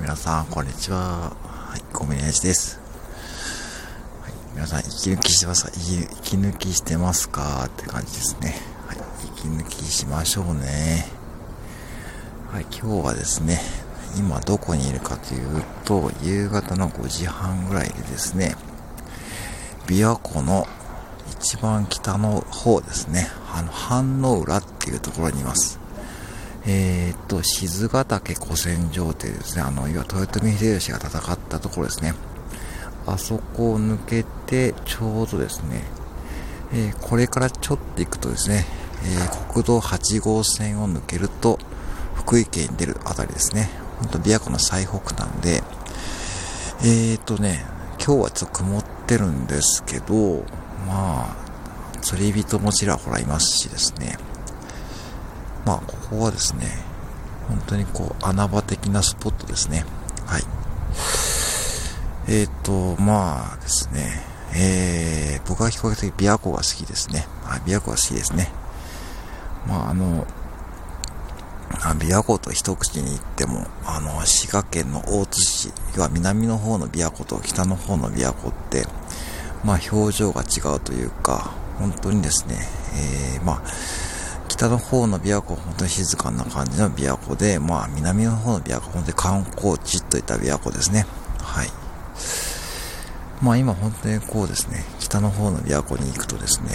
皆さん、こんにちは。はい、ごめんなさいです。はい、皆さん、息抜きしてますか？息抜きしてますか？って感じですね。はい、息抜きしましょうね。はい、今日はですね、今どこにいるかというと、夕方の5時半ぐらいでですね、琵琶湖の一番北の方ですね、あの、半の浦っていうところにいます。えー、っと、静ヶ岳古戦場ってですね、あの、豊臣秀吉が戦ったところですね。あそこを抜けて、ちょうどですね、えー、これからちょっと行くとですね、えー、国道8号線を抜けると、福井県に出るあたりですね。ほんと、琵琶湖の最北端で、えーとね、今日はちょっと曇ってるんですけど、まあ、釣り人もちらほらいますしですね、まあ、ここはですね、本当にこう、穴場的なスポットですね。はい。えっ、ー、と、まあですね、えー、僕は比較的琵琶湖が好きですね。はい、琵琶湖が好きですね。まあ、あの、琵琶湖と一口に言っても、あの、滋賀県の大津市、要は南の方の琵琶湖と北の方の琵琶湖って、まあ表情が違うというか、本当にですね、えー、まあ、北の方の琵琶湖、本当に静かな感じの琵琶湖で、まあ、南の方の琵琶湖、本当に観光地といった琵琶湖ですね。はい。まあ今本当にこうですね、北の方の琵琶湖に行くとですね、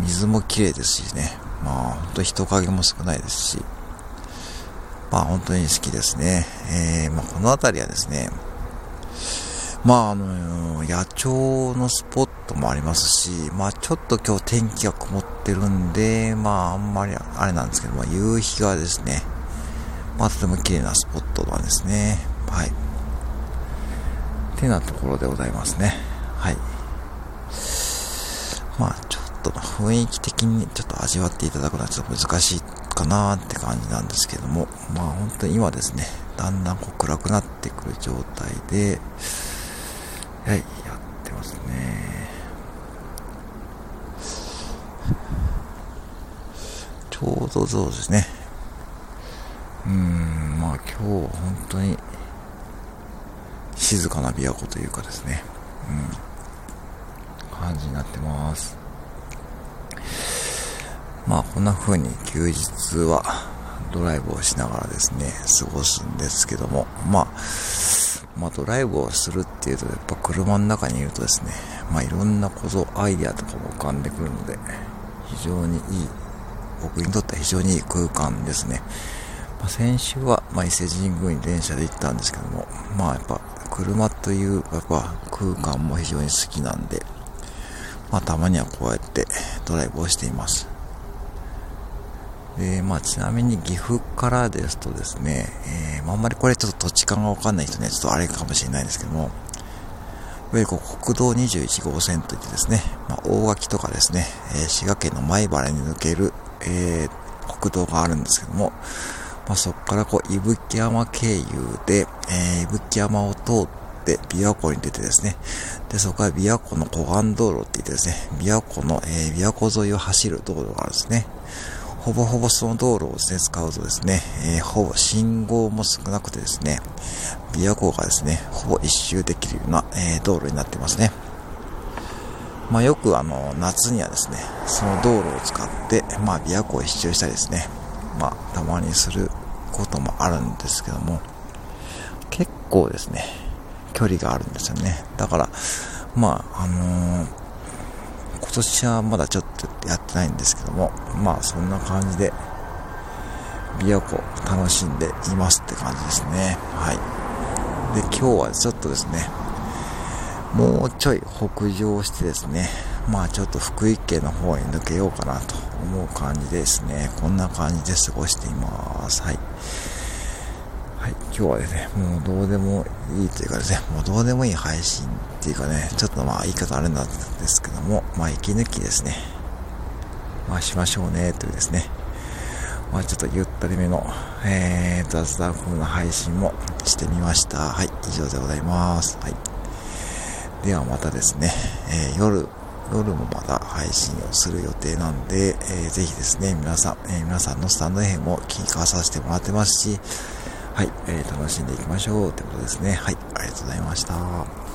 水も綺麗ですしね、まあ本当人影も少ないですし、まあ本当に好きですね。えー、まあこの辺りはですね、まあ、あの、野鳥のスポットもありますし、まあ、ちょっと今日天気が曇ってるんで、まあ、あんまりあれなんですけども、夕日がですね、まあ、とても綺麗なスポットなんですね。はい。ってなところでございますね。はい。まあ、ちょっと雰囲気的にちょっと味わっていただくのはちょっと難しいかなって感じなんですけども、まあ、本当に今ですね、だんだんこう暗くなってくる状態で、はい、やってますね。ちょうどそうですね。うん、まあ今日本当に静かな琵琶湖というかですね、うん、感じになってます。まあこんな風に休日はドライブをしながらですね、過ごすんですけども、まあ、まあ、ドライブをするっていうと、やっぱ車の中にいるとですね、まあ、いろんなこと、アイデアとかも浮かんでくるので、非常にいい、僕にとっては非常にいい空間ですね。まあ、先週は、ま、伊勢神宮に電車で行ったんですけども、まあ、やっぱ、車という、やっぱ空間も非常に好きなんで、まあ、たまにはこうやってドライブをしています。で、まあ、ちなみに岐阜からですとですね、えー、あ、んまりこれちょっと土地勘がわかんない人にはちょっとあれかもしれないんですけども、いわゆる国道21号線といってですね、まあ、大垣とかですね、えー、滋賀県の米原に抜ける、え、国道があるんですけども、まあ、そこからこう、伊吹山経由で、え、伊吹山を通って琵琶湖に出てですね、で、そこから琵琶湖の湖岸道路って言ってですね、琵琶湖の、え、琵琶湖沿いを走る道路があるんですね。ほぼほぼその道路をですね、使うとですね、えー、ほぼ信号も少なくてですね、琵琶湖がですね、ほぼ一周できるような、えー、道路になってますね。まあ、よくあの、夏にはですね、その道路を使って、まあ、琵琶湖を一周したりですね、まあ、たまにすることもあるんですけども、結構ですね、距離があるんですよね。だから、まあ、あのー年はまだちょっとやってないんですけども、まあそんな感じで、琵琶湖楽しんでいますって感じですね。はい。で、今日はちょっとですね、もうちょい北上してですね、まあちょっと福井県の方に抜けようかなと思う感じですね。こんな感じで過ごしています。はい。はい、今日はですね、もうどうでもいいというかですね、もうどうでもいい配信っていうかね、ちょっとまあ言い方あれなんですけども、まあ息抜きですね、まあしましょうねというですね、まあちょっとゆったりめの、えー、雑談風な配信もしてみました。はい、以上でございます。はい。ではまたですね、えー、夜、夜もまた配信をする予定なんで、えー、ぜひですね、皆さん、えー、皆さんのスタンド FM も聞かさせてもらってますし、はい、えー、楽しんでいきましょうってことですね。はい、ありがとうございました。